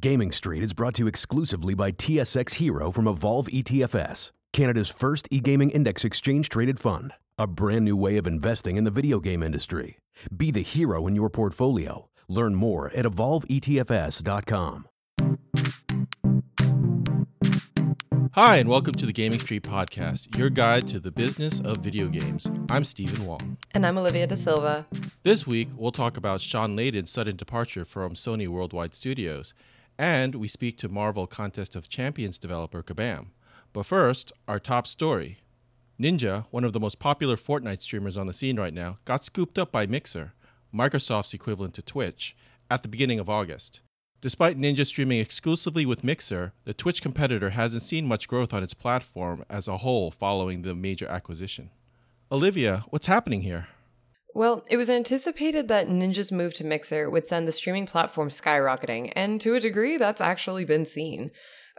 Gaming Street is brought to you exclusively by TSX Hero from Evolve ETFS, Canada's first e gaming index exchange traded fund. A brand new way of investing in the video game industry. Be the hero in your portfolio. Learn more at evolveetfs.com. Hi, and welcome to the Gaming Street Podcast, your guide to the business of video games. I'm Steven Wong. And I'm Olivia Da Silva. This week, we'll talk about Shawn Layden's sudden departure from Sony Worldwide Studios, and we speak to Marvel Contest of Champions developer Kabam. But first, our top story. Ninja, one of the most popular Fortnite streamers on the scene right now, got scooped up by Mixer, Microsoft's equivalent to Twitch, at the beginning of August. Despite Ninja streaming exclusively with Mixer, the Twitch competitor hasn't seen much growth on its platform as a whole following the major acquisition. Olivia, what's happening here? Well, it was anticipated that Ninja's move to Mixer would send the streaming platform skyrocketing, and to a degree, that's actually been seen.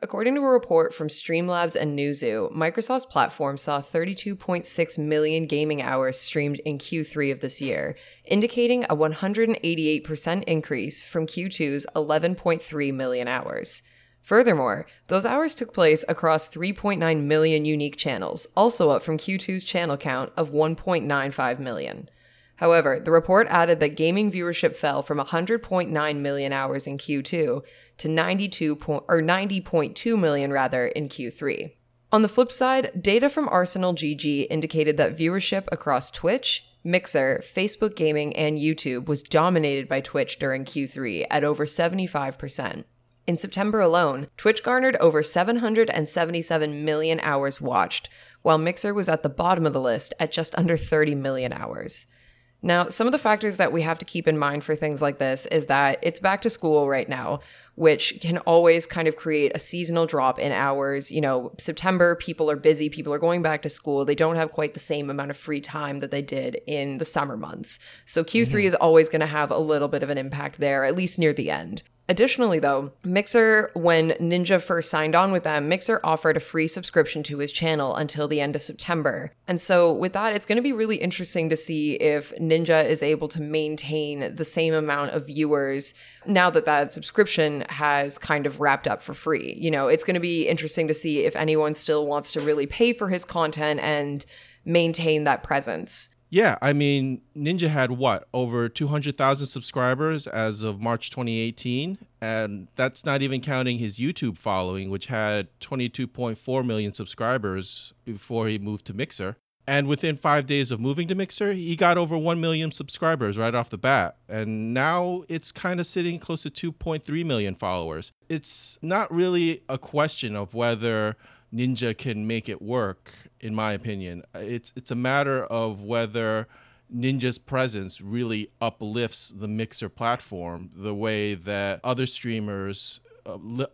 According to a report from Streamlabs and Newzoo, Microsoft's platform saw 32.6 million gaming hours streamed in Q3 of this year, indicating a 188% increase from Q2's 11.3 million hours. Furthermore, those hours took place across 3.9 million unique channels, also up from Q2's channel count of 1.95 million. However, the report added that gaming viewership fell from 100.9 million hours in Q2 to 92 point, or 90.2 million rather in Q3. On the flip side, data from Arsenal GG indicated that viewership across Twitch, Mixer, Facebook Gaming, and YouTube was dominated by Twitch during Q3 at over 75%. In September alone, Twitch garnered over 777 million hours watched, while Mixer was at the bottom of the list at just under 30 million hours. Now, some of the factors that we have to keep in mind for things like this is that it's back to school right now, which can always kind of create a seasonal drop in hours. You know, September, people are busy, people are going back to school. They don't have quite the same amount of free time that they did in the summer months. So Q3 mm-hmm. is always going to have a little bit of an impact there, at least near the end. Additionally, though, Mixer, when Ninja first signed on with them, Mixer offered a free subscription to his channel until the end of September. And so, with that, it's going to be really interesting to see if Ninja is able to maintain the same amount of viewers now that that subscription has kind of wrapped up for free. You know, it's going to be interesting to see if anyone still wants to really pay for his content and maintain that presence. Yeah, I mean, Ninja had what over two hundred thousand subscribers as of March 2018, and that's not even counting his YouTube following, which had 22.4 million subscribers before he moved to Mixer. And within five days of moving to Mixer, he got over 1 million subscribers right off the bat. And now it's kind of sitting close to 2.3 million followers. It's not really a question of whether Ninja can make it work, in my opinion. It's it's a matter of whether Ninja's presence really uplifts the Mixer platform the way that other streamers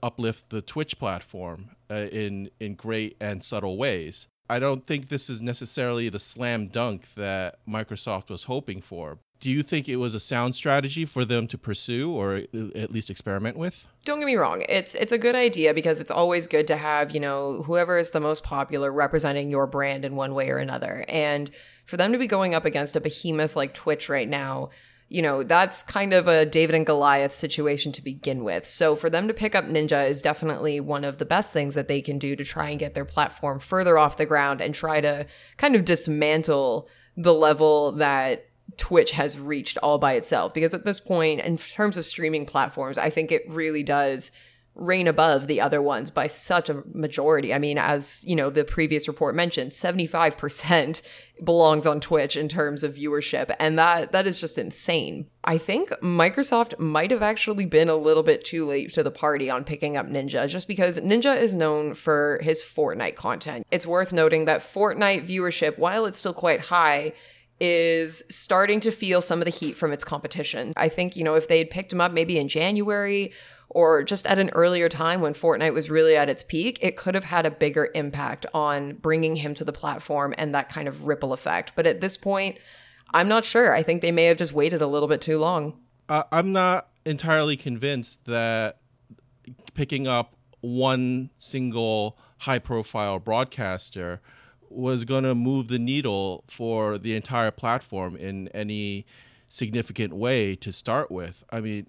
uplift the Twitch platform uh, in in great and subtle ways. I don't think this is necessarily the slam dunk that Microsoft was hoping for, do you think it was a sound strategy for them to pursue or at least experiment with? Don't get me wrong. It's it's a good idea because it's always good to have, you know, whoever is the most popular representing your brand in one way or another. And for them to be going up against a behemoth like Twitch right now, you know, that's kind of a David and Goliath situation to begin with. So for them to pick up Ninja is definitely one of the best things that they can do to try and get their platform further off the ground and try to kind of dismantle the level that Twitch has reached all by itself. Because at this point, in terms of streaming platforms, I think it really does reign above the other ones by such a majority. I mean, as you know, the previous report mentioned, 75% belongs on Twitch in terms of viewership, and that that is just insane. I think Microsoft might have actually been a little bit too late to the party on picking up Ninja just because Ninja is known for his Fortnite content. It's worth noting that Fortnite viewership, while it's still quite high, is starting to feel some of the heat from its competition. I think, you know, if they had picked him up maybe in January or just at an earlier time when Fortnite was really at its peak, it could have had a bigger impact on bringing him to the platform and that kind of ripple effect. But at this point, I'm not sure. I think they may have just waited a little bit too long. Uh, I'm not entirely convinced that picking up one single high profile broadcaster was going to move the needle for the entire platform in any significant way to start with. I mean,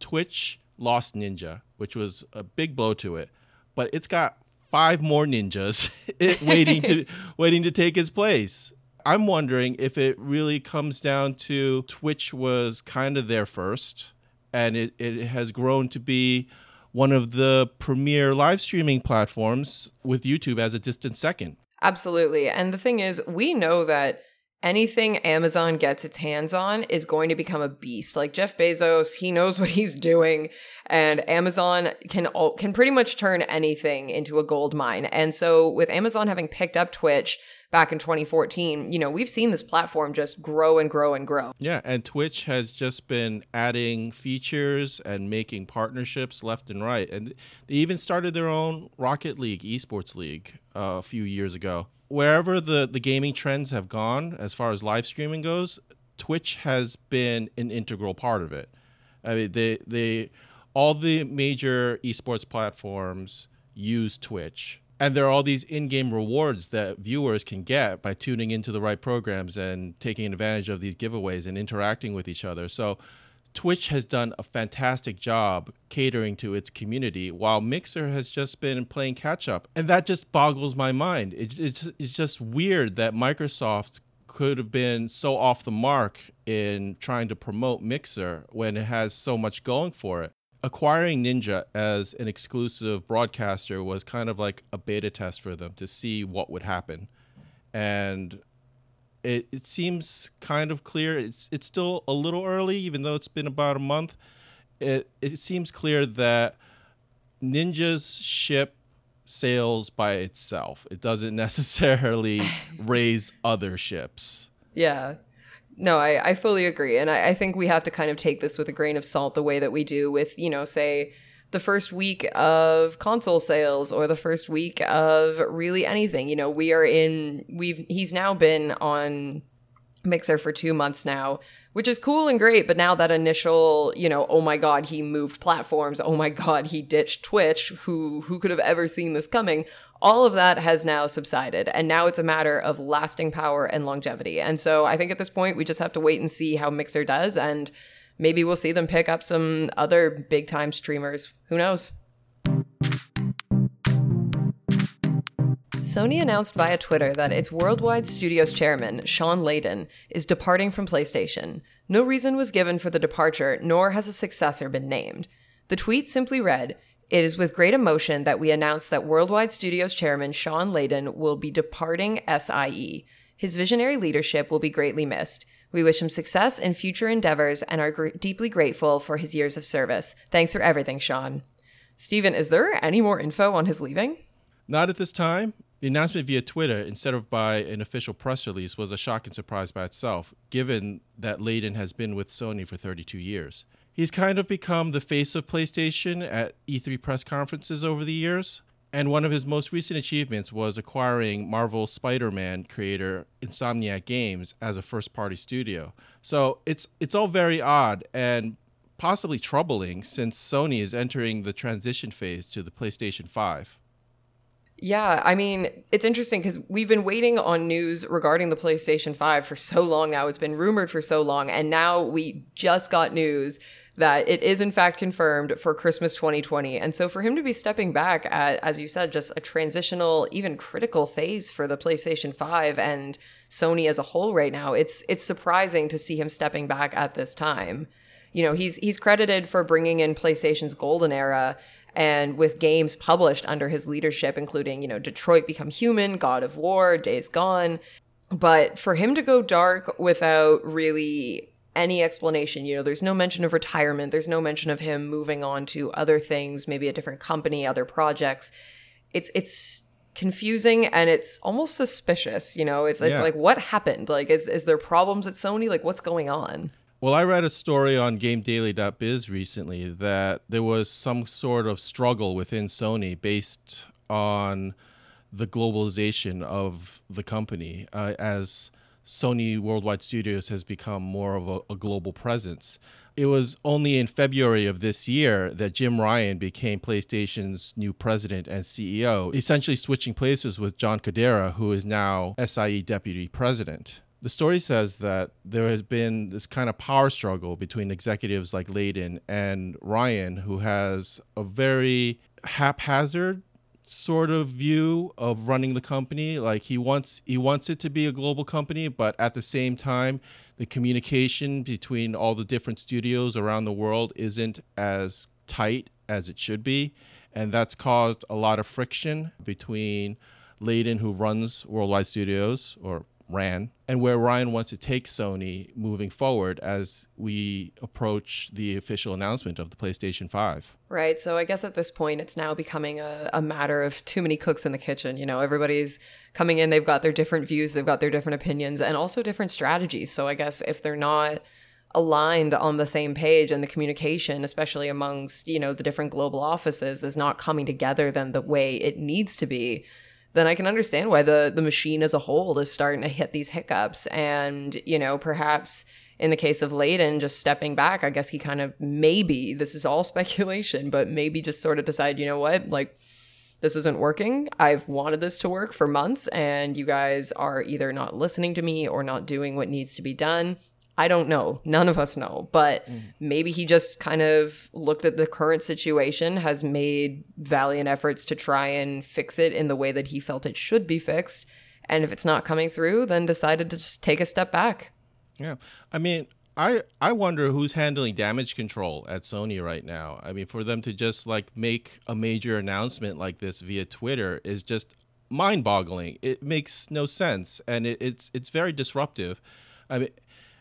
Twitch lost Ninja, which was a big blow to it. But it's got five more ninjas waiting to waiting to take his place. I'm wondering if it really comes down to Twitch was kind of there first, and it, it has grown to be one of the premier live streaming platforms with YouTube as a distant second. Absolutely. And the thing is, we know that anything Amazon gets its hands on is going to become a beast. Like Jeff Bezos, he knows what he's doing, and Amazon can can pretty much turn anything into a gold mine. And so with Amazon having picked up Twitch, back in 2014, you know, we've seen this platform just grow and grow and grow. Yeah, and Twitch has just been adding features and making partnerships left and right. And they even started their own Rocket League esports league uh, a few years ago. Wherever the the gaming trends have gone as far as live streaming goes, Twitch has been an integral part of it. I mean, they they all the major esports platforms use Twitch and there are all these in-game rewards that viewers can get by tuning into the right programs and taking advantage of these giveaways and interacting with each other. So twitch has done a fantastic job catering to its community while mixer has just been playing catch up and that just boggles my mind. It's, it's, it's just weird that microsoft could have been so off the mark in trying to promote mixer when it has so much going for it acquiring Ninja as an exclusive broadcaster was kind of like a beta test for them to see what would happen. And it, it seems kind of clear. It's it's still a little early, even though it's been about a month. It it seems clear that Ninja's ship sails by itself. It doesn't necessarily raise other ships. Yeah. No, I, I fully agree. And I, I think we have to kind of take this with a grain of salt the way that we do with, you know, say the first week of console sales or the first week of really anything. You know, we are in we've he's now been on Mixer for 2 months now, which is cool and great, but now that initial, you know, oh my god, he moved platforms, oh my god, he ditched Twitch, who who could have ever seen this coming? All of that has now subsided. And now it's a matter of lasting power and longevity. And so I think at this point, we just have to wait and see how Mixer does. And maybe we'll see them pick up some other big time streamers. Who knows? Sony announced via Twitter that its worldwide studios chairman, Shawn Layden, is departing from PlayStation. No reason was given for the departure, nor has a successor been named. The tweet simply read it is with great emotion that we announce that Worldwide Studios chairman Shawn Layden will be departing SIE. His visionary leadership will be greatly missed. We wish him success in future endeavors and are gr- deeply grateful for his years of service. Thanks for everything, Shawn. Steven, is there any more info on his leaving? Not at this time. The announcement via Twitter instead of by an official press release was a shocking surprise by itself, given that Layden has been with Sony for 32 years. He's kind of become the face of PlayStation at E3 press conferences over the years. And one of his most recent achievements was acquiring Marvel Spider Man creator Insomniac Games as a first party studio. So it's, it's all very odd and possibly troubling since Sony is entering the transition phase to the PlayStation 5. Yeah, I mean, it's interesting because we've been waiting on news regarding the PlayStation 5 for so long now. It's been rumored for so long. And now we just got news that it is in fact confirmed for Christmas 2020. And so for him to be stepping back at, as you said, just a transitional, even critical phase for the PlayStation 5 and Sony as a whole right now, it's it's surprising to see him stepping back at this time. You know, he's he's credited for bringing in PlayStation's golden era and with games published under his leadership including, you know, Detroit Become Human, God of War, Days Gone. But for him to go dark without really any explanation. You know, there's no mention of retirement, there's no mention of him moving on to other things, maybe a different company, other projects. It's it's confusing and it's almost suspicious, you know. It's it's yeah. like what happened? Like is is there problems at Sony? Like what's going on? Well, I read a story on GameDaily.biz recently that there was some sort of struggle within Sony based on the globalization of the company uh, as Sony Worldwide Studios has become more of a, a, global presence. It was only in February of this year that Jim Ryan became PlayStation's new president and CEO, essentially switching places with John Kodera, who is now SIE deputy president. The story says that there has been this kind of power struggle between executives like Layden and Ryan, who has a very haphazard sort of view of running the company. Like he wants he wants it to be a global company but at the same time the communication between all the different studios around the world isn't as tight as it should be. And that's caused a lot of friction between Layden who runs Worldwide Studios or ran and where Ryan wants to take Sony moving forward as we approach the official announcement of the PlayStation 5. Right. So I guess at this point, it's now becoming a, a matter of too many cooks in the kitchen. You know, everybody's coming in, they've got their different views, they've got their different opinions, and also different strategies. So I guess if they're not aligned on the same page and the communication especially amongst you know the different global offices is not coming together then the way it needs to be then I can understand why the the machine as a whole is starting to hit these hiccups. And, you know, perhaps in the case of Layden just stepping back, I guess he kind of maybe, this is all speculation, but maybe just sort of decide, you know what, like this isn't working. I've wanted this to work for months, and you guys are either not listening to me or not doing what needs to be done. I don't know. None of us know. But mm. maybe he just kind of looked at the current situation, has made valiant efforts to try and fix it in the way that he felt it should be fixed. And if it's not coming through, then decided to just take a step back. Yeah. I mean, I I wonder who's handling damage control at Sony right now. I mean, for them to just like make a major announcement like this via Twitter is just mind-boggling. It makes no sense and it, it's it's very disruptive. I mean,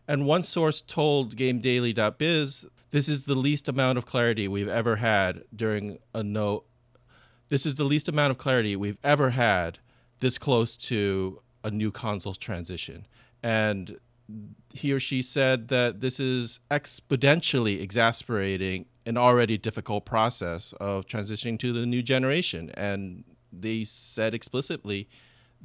and one source told GameDaily.biz this is the least amount of clarity we've ever had during a no. This is the least amount of clarity we've ever had this close to a new console transition. And he or she said that this is exponentially exasperating an already difficult process of transitioning to the new generation. And they said explicitly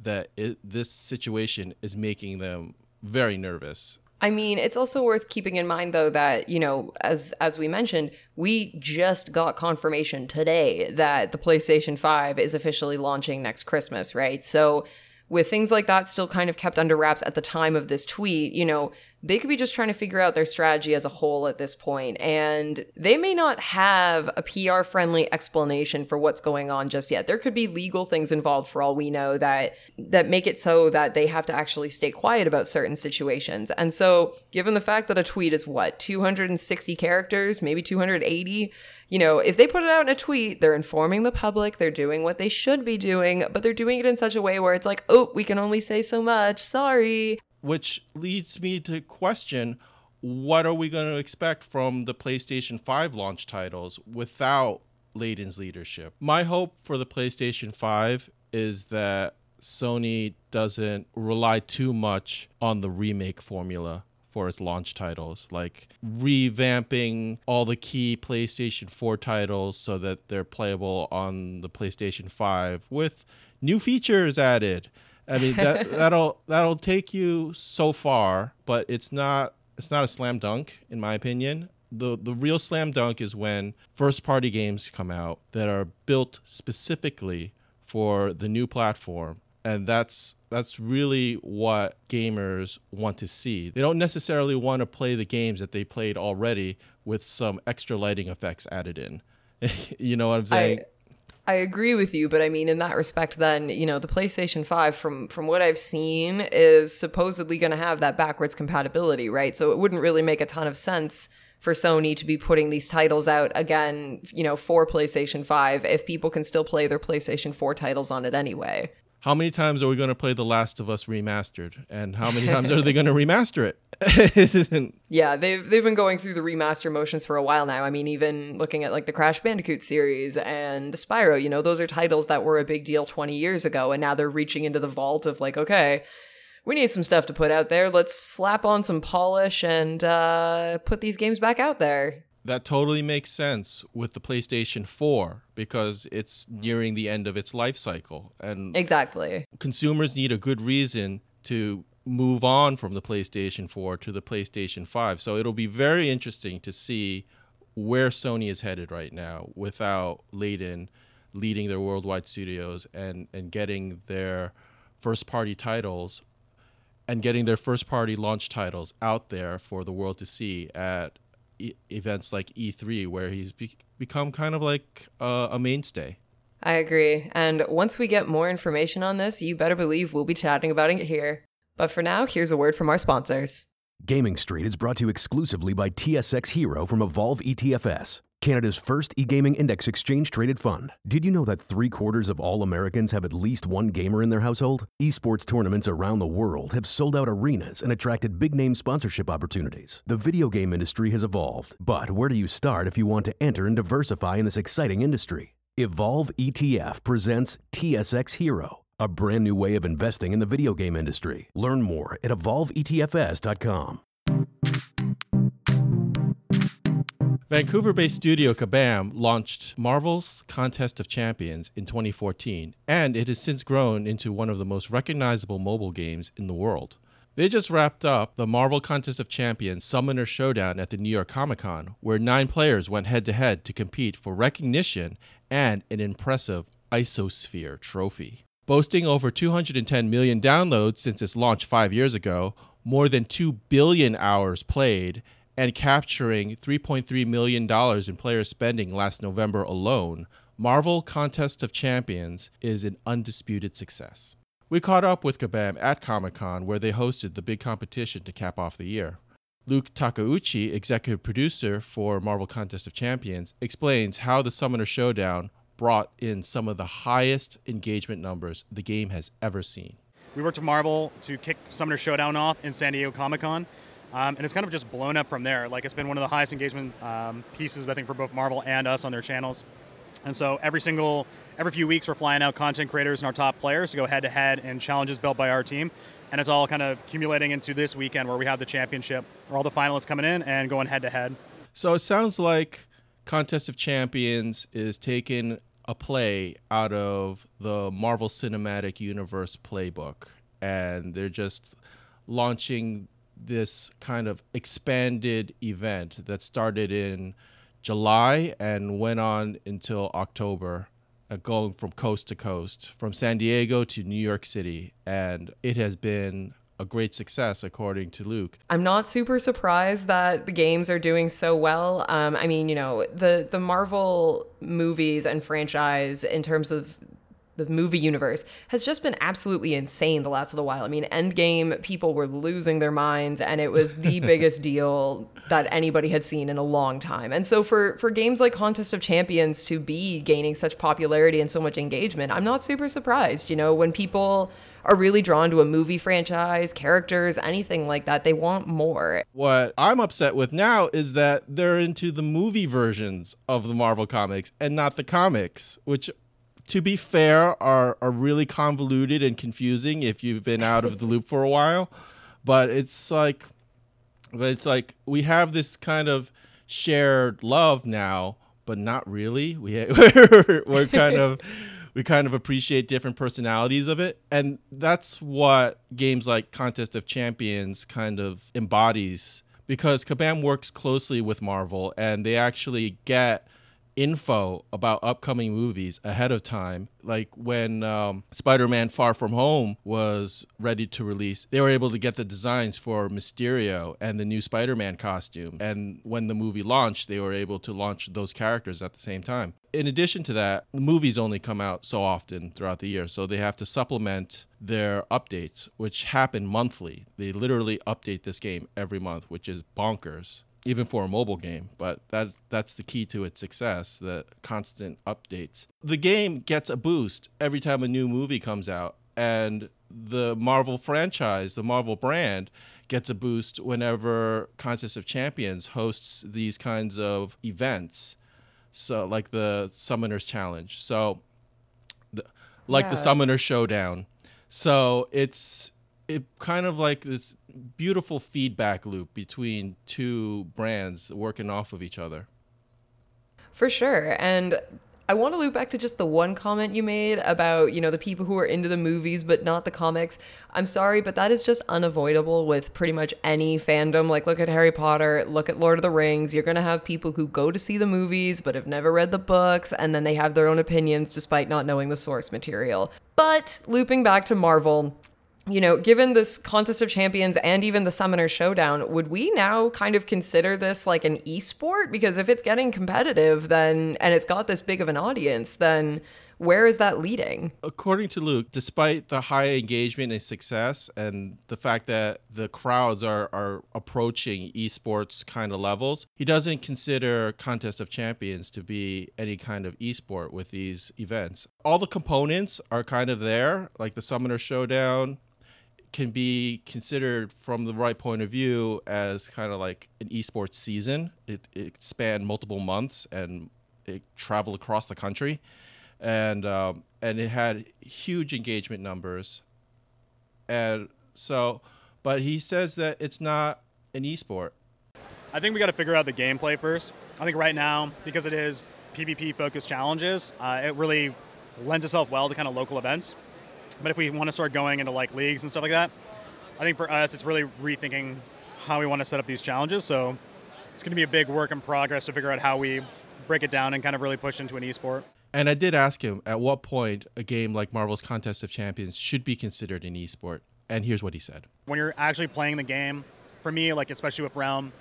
that it, this situation is making them very nervous I mean, it's also worth keeping in mind though that, you know, as as we mentioned, we just got confirmation today that the PlayStation 5 is officially launching next Christmas, right? So with things like that still kind of kept under wraps at the time of this tweet, you know, they could be just trying to figure out their strategy as a whole at this point, and they may not have a PR friendly explanation for what's going on just yet. There could be legal things involved for all we know that that make it so that they have to actually stay quiet about certain situations. And so, given the fact that a tweet is what 260 characters, maybe 280, you know, if they put it out in a tweet, they're informing the public, they're doing what they should be doing, but they're doing it in such a way where it's like, oh, we can only say so much. Sorry which leads me to question what are we going to expect from the PlayStation 5 launch titles without Layden's leadership? My hope for the PlayStation 5 is that Sony doesn't rely too much on the remake formula for its launch titles, like revamping all the key PlayStation 4 titles so that they're playable on the PlayStation 5 with new features added I mean that that'll that'll take you so far, but it's not it's not a slam dunk in my opinion. The the real slam dunk is when first party games come out that are built specifically for the new platform and that's that's really what gamers want to see. They don't necessarily want to play the games that they played already with some extra lighting effects added in. you know what I'm saying? I- I agree with you, but I mean, in that respect, then you know, the PlayStation Five, from from what I've seen, is supposedly going to have that backwards compatibility, right? So it wouldn't really make a ton of sense for Sony to be putting these titles out again, you know, for PlayStation Five if people can still play their PlayStation Four titles on it anyway how many times are we going to play The Last of Us remastered, and how many times are they going to remaster it? yeah, they've they've been going through the remaster motions for a while now. I mean, even looking at like the Crash Bandicoot series and Spyro, you know, those are titles that were a big deal 20 years ago, and now they're reaching into the vault of like, okay, we need some stuff to put out there. Let's slap on some polish and uh, put these games back out there that totally makes sense with the PlayStation 4 because it's nearing the end of its life cycle and Exactly. Consumers need a good reason to move on from the PlayStation 4 to the PlayStation 5. So it'll be very interesting to see where Sony is headed right now without Layden leading their worldwide studios and and getting their first party titles and getting their first party launch titles out there for the world to see at events like E3, where he's be- become kind of like uh, a mainstay. I agree. And once we get more information on this, you better believe we'll be chatting about it here. But for now, here's a word from our sponsors. Gaming Street is brought to you exclusively by TSX Hero from Evolve ETFS, Canada's first e gaming index exchange traded fund. Did you know that three quarters of all Americans have at least one gamer in their household? Esports tournaments around the world have sold out arenas and attracted big name sponsorship opportunities. The video game industry has evolved, but where do you start if you want to enter and diversify in this exciting industry? Evolve ETF presents TSX Hero a brand new way of investing in the video game industry. Learn more at evolveetfs.com. Vancouver based studio Kabam launched Marvel's Contest of Champions in 2014, and it has since grown into one of the most recognizable mobile games in the world. They just wrapped up the Marvel Contest of Champions Summoner Showdown at the New York Comic Con, where nine players went head to head to compete for recognition and an impressive Isosphere trophy. Boasting over 210 million downloads since its launch five years ago, more than 2 billion hours played, and capturing $3.3 million in player spending last November alone, Marvel Contest of Champions is an undisputed success. We caught up with Kabam at Comic Con, where they hosted the big competition to cap off the year. Luke Takeuchi, executive producer for Marvel Contest of Champions, explains how the Summoner Showdown brought in some of the highest engagement numbers the game has ever seen. We worked with Marvel to kick Summoner Showdown off in San Diego Comic Con, um, and it's kind of just blown up from there. Like it's been one of the highest engagement um, pieces, I think, for both Marvel and us on their channels. And so every single, every few weeks, we're flying out content creators and our top players to go head to head in challenges built by our team. And it's all kind of accumulating into this weekend where we have the championship, where all the finalists coming in and going head to head. So it sounds like Contest of Champions is taking a play out of the Marvel Cinematic Universe playbook, and they're just launching this kind of expanded event that started in July and went on until October, uh, going from coast to coast, from San Diego to New York City. And it has been a great success, according to Luke. I'm not super surprised that the games are doing so well. Um, I mean, you know, the the Marvel movies and franchise in terms of the movie universe has just been absolutely insane the last little while. I mean, Endgame, people were losing their minds, and it was the biggest deal that anybody had seen in a long time. And so for for games like Contest of Champions to be gaining such popularity and so much engagement, I'm not super surprised. You know, when people are really drawn to a movie franchise, characters, anything like that. They want more. What I'm upset with now is that they're into the movie versions of the Marvel comics and not the comics, which to be fair are are really convoluted and confusing if you've been out of the loop for a while. But it's like but it's like we have this kind of shared love now, but not really. We we're, we're kind of we kind of appreciate different personalities of it. And that's what games like contest of champions kind of embodies because kabam works closely with marvel and they actually get info about upcoming movies ahead of time. Like when um, Spider Man Far From Home was ready to release, they were able to get the designs for Mysterio and the new Spider Man costume. And when the movie launched, they were able to launch those characters at the same time. In addition to that, movies only come out so often throughout the year, so they have to supplement their updates, which happen monthly. They literally update this game every month, which is bonkers even for a mobile game. But that that's the key to its success: the constant updates. The game gets a boost every time a new movie comes out, and the Marvel franchise, the Marvel brand, gets a boost whenever Contest of Champions hosts these kinds of events. So, like the Summoners Challenge. So, the, like yeah. the Summoner Showdown. So it's it kind of like this beautiful feedback loop between two brands working off of each other. For sure. And I want to loop back to just the one comment you made about, you know, the people who are into the movies but not the comics. I'm sorry, but that is just unavoidable with pretty much any fandom. Like, look at Harry Potter, look at Lord of the Rings. You're going to have people who go to see the movies but have never read the books, and then they have their own opinions despite not knowing the source material. But looping back to Marvel, you know, given this contest of champions and even the summoner showdown, would we now kind of consider this like an esport? Because if it's getting competitive, then and it's got this big of an audience, then where is that leading? According to Luke, despite the high engagement and success and the fact that the crowds are, are approaching esports kind of levels, he doesn't consider Contest of Champions to be any kind of esport with these events. All the components are kind of there, like the Summoner Showdown, can be considered from the right point of view as kind of like an esports season. It, it spanned multiple months and it traveled across the country and um, and it had huge engagement numbers, and so, but he says that it's not an esport. I think we got to figure out the gameplay first. I think right now, because it is PvP focused challenges, uh, it really lends itself well to kind of local events. But if we want to start going into like leagues and stuff like that, I think for us, it's really rethinking how we want to set up these challenges. So it's going to be a big work in progress to figure out how we break it down and kind of really push into an esport. And I did ask him at what point a game like Marvel's Contest of Champions should be considered an esport. And here's what he said. When you're actually playing the game, for me, like especially with Realm,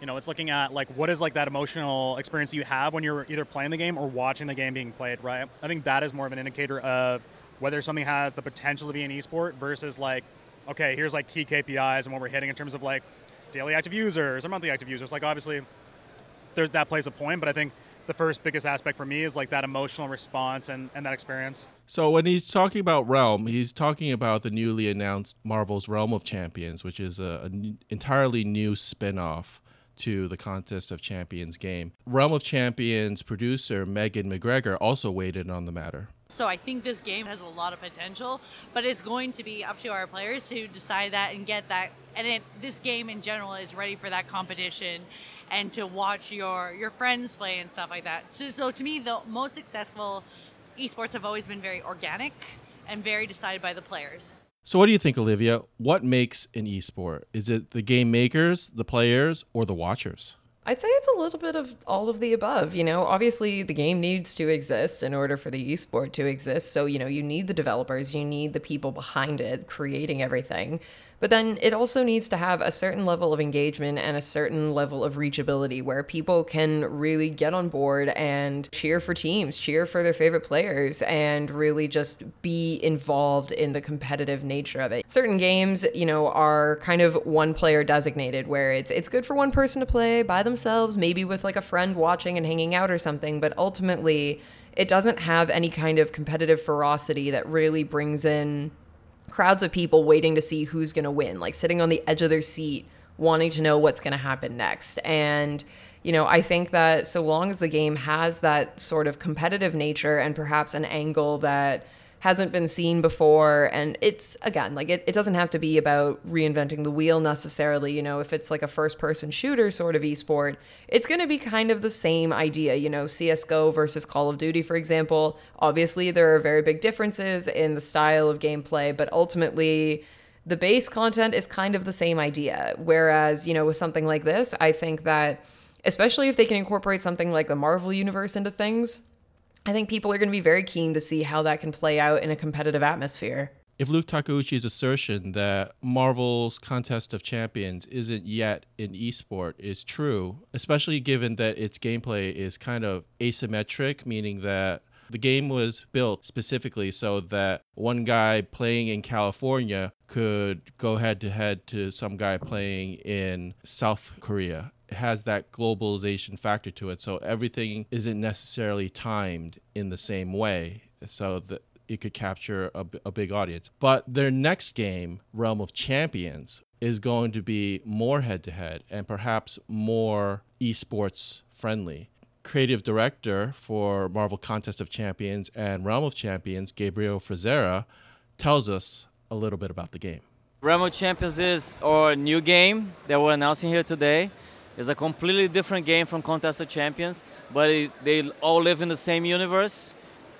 you know, it's looking at like what is like that emotional experience you have when you're either playing the game or watching the game being played, right? I think that is more of an indicator of whether something has the potential to be an esport versus like, okay, here's like key KPIs and what we're hitting in terms of like daily active users or monthly active users. Like obviously there's that plays a point, but I think the first biggest aspect for me is like that emotional response and, and that experience. So when he's talking about Realm, he's talking about the newly announced Marvel's Realm of Champions, which is an entirely new spin-off to the Contest of Champions game. Realm of Champions producer Megan McGregor also weighed in on the matter. So I think this game has a lot of potential, but it's going to be up to our players to decide that and get that. And it, this game in general is ready for that competition and to watch your your friends play and stuff like that. So, so to me, the most successful esports have always been very organic and very decided by the players. So, what do you think, Olivia? What makes an esport? Is it the game makers, the players, or the watchers? I'd say it's a little bit of all of the above. You know, obviously the game needs to exist in order for the esport to exist. So, you know, you need the developers, you need the people behind it creating everything. But then it also needs to have a certain level of engagement and a certain level of reachability where people can really get on board and cheer for teams, cheer for their favorite players, and really just be involved in the competitive nature of it. Certain games, you know, are kind of one player designated where it's it's good for one person to play by themselves, maybe with like a friend watching and hanging out or something, but ultimately it doesn't have any kind of competitive ferocity that really brings in crowds of people waiting to see who's going to win, like sitting on the edge of their seat, wanting to know what's going to happen next. And, you know, I think that so long as the game has that sort of competitive nature and perhaps an angle that hasn't been seen before. And it's again like it, it doesn't have to be about reinventing the wheel necessarily you know if it's like a first person shooter sort of esport it's going to be kind of the same idea you know csgo versus call of duty for example. Obviously there are very big differences in the style of gameplay but ultimately the base content is kind of the same idea. Whereas you know with something like this i think that especially if they can incorporate something like the marvel universe into things I think people are going to be very keen to see how that can play out in a competitive atmosphere. If Luke Takeuchi's assertion that Marvel's Contest of Champions isn't yet an esport is true, especially given that its gameplay is kind of asymmetric, meaning that the game was built specifically so that one guy playing in California could go head to head to some guy playing in South Korea has that globalization factor to it. So everything isn't necessarily timed in the same way. So that it could capture a, a big audience. But their next game, Realm of Champions, is going to be more head to head and perhaps more esports friendly. Creative director for Marvel Contest of Champions and Realm of Champions, Gabriel Frizzera, tells us a little bit about the game. Realm of Champions is our new game that we're announcing here today. It's a completely different game from Contest of Champions, but it, they all live in the same universe,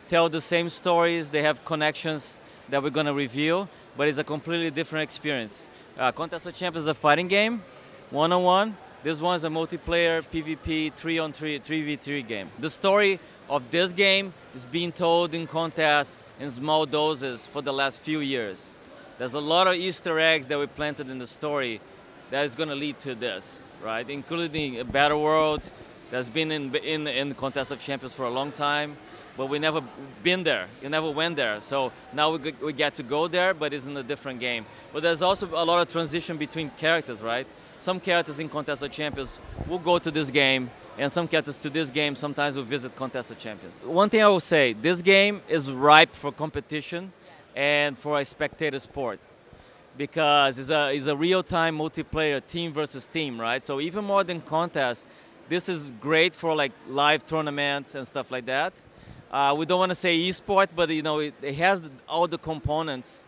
tell the same stories, they have connections that we're going to reveal, but it's a completely different experience. Uh, Contest of Champions is a fighting game, one on one. This one is a multiplayer PvP 3 on 3, 3v3 game. The story of this game is being told in contests in small doses for the last few years. There's a lot of Easter eggs that we planted in the story that is going to lead to this, right? Including a better world that's been in in in contest of champions for a long time, but we never been there. You never went there. So now we we get to go there, but it's in a different game. But there's also a lot of transition between characters, right? Some characters in contest of champions will go to this game, and some characters to this game sometimes will visit contest of champions. One thing I will say: this game is ripe for competition and for a spectator sport because it's a, it's a real-time multiplayer team versus team right? So even more than contest this is great for like live tournaments and stuff like that. Uh, we don't want to say esport but you know it, it, has all the components.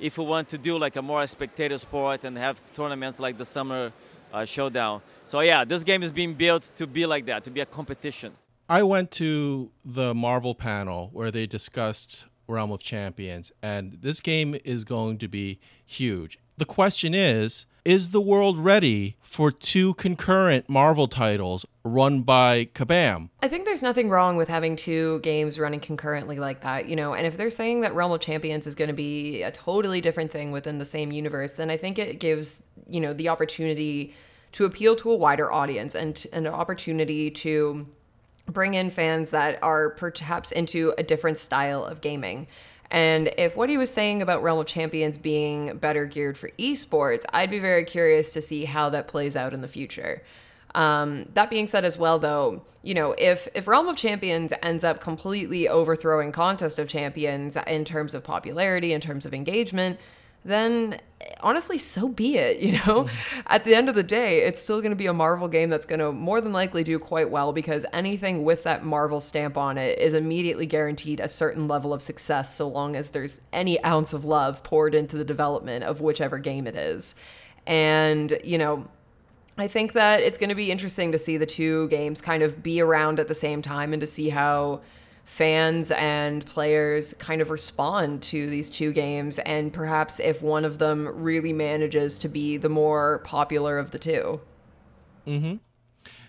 If we want to do like a more spectator sport and have tournaments like the summer uh, showdown. So yeah this game is being built to be like that to be a competition. I went to the marvel panel where they discussed Realm of Champions, and this game is going to be huge. The question is Is the world ready for two concurrent Marvel titles run by Kabam? I think there's nothing wrong with having two games running concurrently like that, you know, and if they're saying that Realm of Champions is going to be a totally different thing within the same universe, then I think it gives, you know, the opportunity to appeal to a wider audience and, an opportunity to bring in fans that are perhaps into a different style of gaming. And if what he was saying about Realm of Champions being better geared for esports, I'd be very curious to see how that plays out in the future. Um, that being said, as well, though, you know, if if Realm of Champions ends up completely overthrowing Contest of Champions in terms of popularity, in terms of engagement, then honestly, so be it. You know, mm-hmm. at the end of the day, it's still going to be a Marvel game that's going to more than likely do quite well because anything with that Marvel stamp on it is immediately guaranteed a certain level of success so long as there's any ounce of love poured into the development of whichever game it is. And, you know, I think that it's going to be interesting to see the two games kind of be around at the same time and to see how fans and players kind of respond to these two games and perhaps if one of them really manages to be the more popular of the 2 Mm-hmm.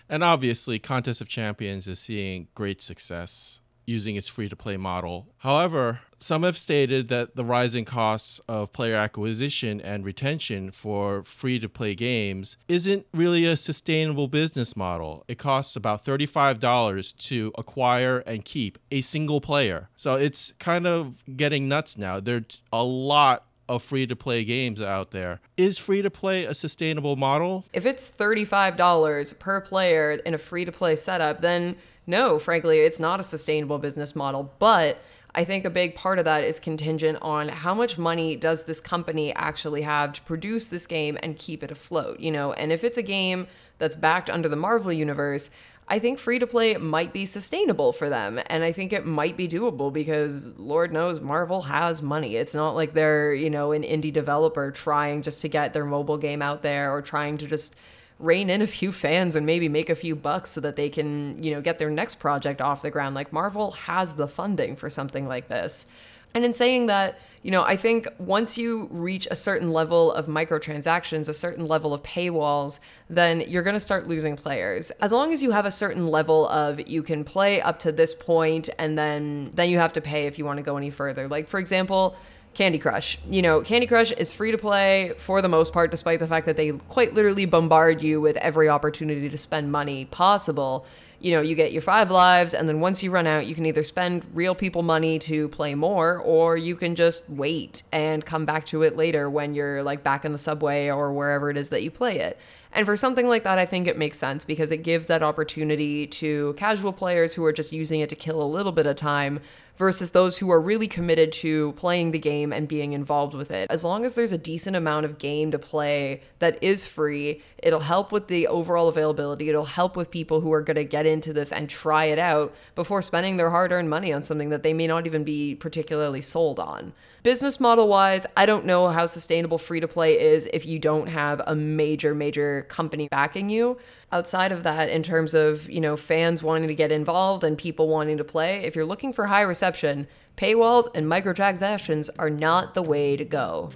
And obviously, Contest of Champions is seeing great success using its free to play model. However, some have stated that the rising costs of player acquisition and retention for free to play games isn't really a sustainable business model. It costs about $35 to acquire and keep a single player. So it's kind of getting nuts now. There's a lot of free to play games out there. Is free to play a sustainable model? If it's $35 per player in a free to play setup, then no, frankly, it's not a sustainable business model. But I think a big part of that is contingent on how much money does this company actually have to produce this game and keep it afloat, you know? And if it's a game that's backed under the Marvel universe, I think free to play might be sustainable for them. And I think it might be doable because Lord knows Marvel has money. It's not like they're, you know, an indie developer trying just to get their mobile game out there or trying to just rein in a few fans and maybe make a few bucks so that they can, you know, get their next project off the ground. Like Marvel has the funding for something like this. And in saying that, you know, I think once you reach a certain level of microtransactions, a certain level of paywalls, then you're going to start losing players. As long as you have a certain level of you can play up to this point and then then you have to pay if you want to go any further. Like for example, Candy Crush. You know, Candy Crush is free to play for the most part, despite the fact that they quite literally bombard you with every opportunity to spend money possible. You know, you get your five lives, and then once you run out, you can either spend real people money to play more, or you can just wait and come back to it later when you're like back in the subway or wherever it is that you play it. And for something like that, I think it makes sense because it gives that opportunity to casual players who are just using it to kill a little bit of time versus those who are really committed to playing the game and being involved with it. As long as there's a decent amount of game to play that is free, it'll help with the overall availability. It'll help with people who are going to get into this and try it out before spending their hard earned money on something that they may not even be particularly sold on. Business model wise, I don't know how sustainable free to play is if you don't have a major, major company backing you. Outside of that, in terms of, you know, fans wanting to get involved and people wanting to play, if you're looking for high reception, paywalls and microtransactions are not the way to go.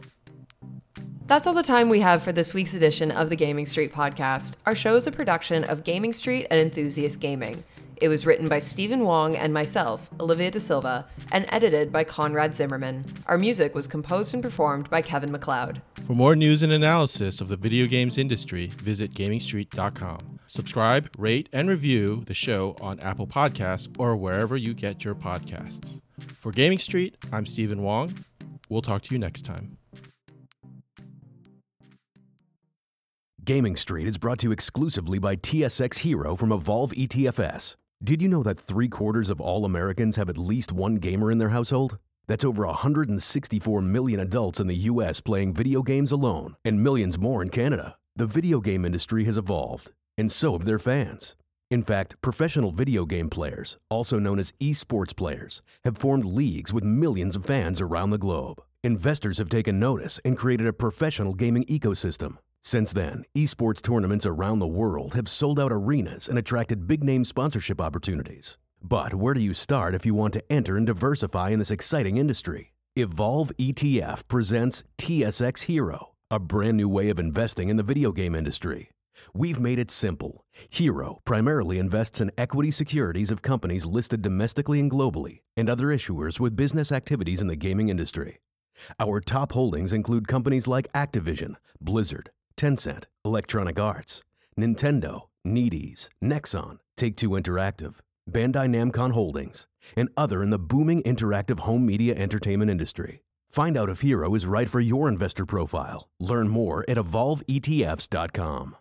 That's all the time we have for this week's edition of the Gaming Street podcast. Our show is a production of Gaming Street and Enthusiast Gaming. It was written by Steven Wong and myself, Olivia Da Silva, and edited by Conrad Zimmerman. Our music was composed and performed by Kevin MacLeod. For more news and analysis of the video games industry, visit GamingStreet.com. Subscribe, rate, and review the show on Apple Podcasts or wherever you get your podcasts. For Gaming Street, I'm Steven Wong. We'll talk to you next time. Gaming Street is brought to you exclusively by TSX Hero from Evolve ETFS. Did you know that three quarters of all Americans have at least one gamer in their household? That's over 164 million adults in the US playing video games alone, and millions more in Canada. The video game industry has evolved, and so have their fans. In fact, professional video game players, also known as esports players, have formed leagues with millions of fans around the globe. Investors have taken notice and created a professional gaming ecosystem. Since then, esports tournaments around the world have sold out arenas and attracted big name sponsorship opportunities. But where do you start if you want to enter and diversify in this exciting industry? Evolve ETF presents TSX Hero, a brand new way of investing in the video game industry. We've made it simple. Hero primarily invests in equity securities of companies listed domestically and globally, and other issuers with business activities in the gaming industry. Our top holdings include companies like Activision, Blizzard, Tencent, Electronic Arts, Nintendo, NetEase, Nexon, Take Two Interactive, Bandai Namco Holdings, and other in the booming interactive home media entertainment industry. Find out if Hero is right for your investor profile. Learn more at evolveetfs.com.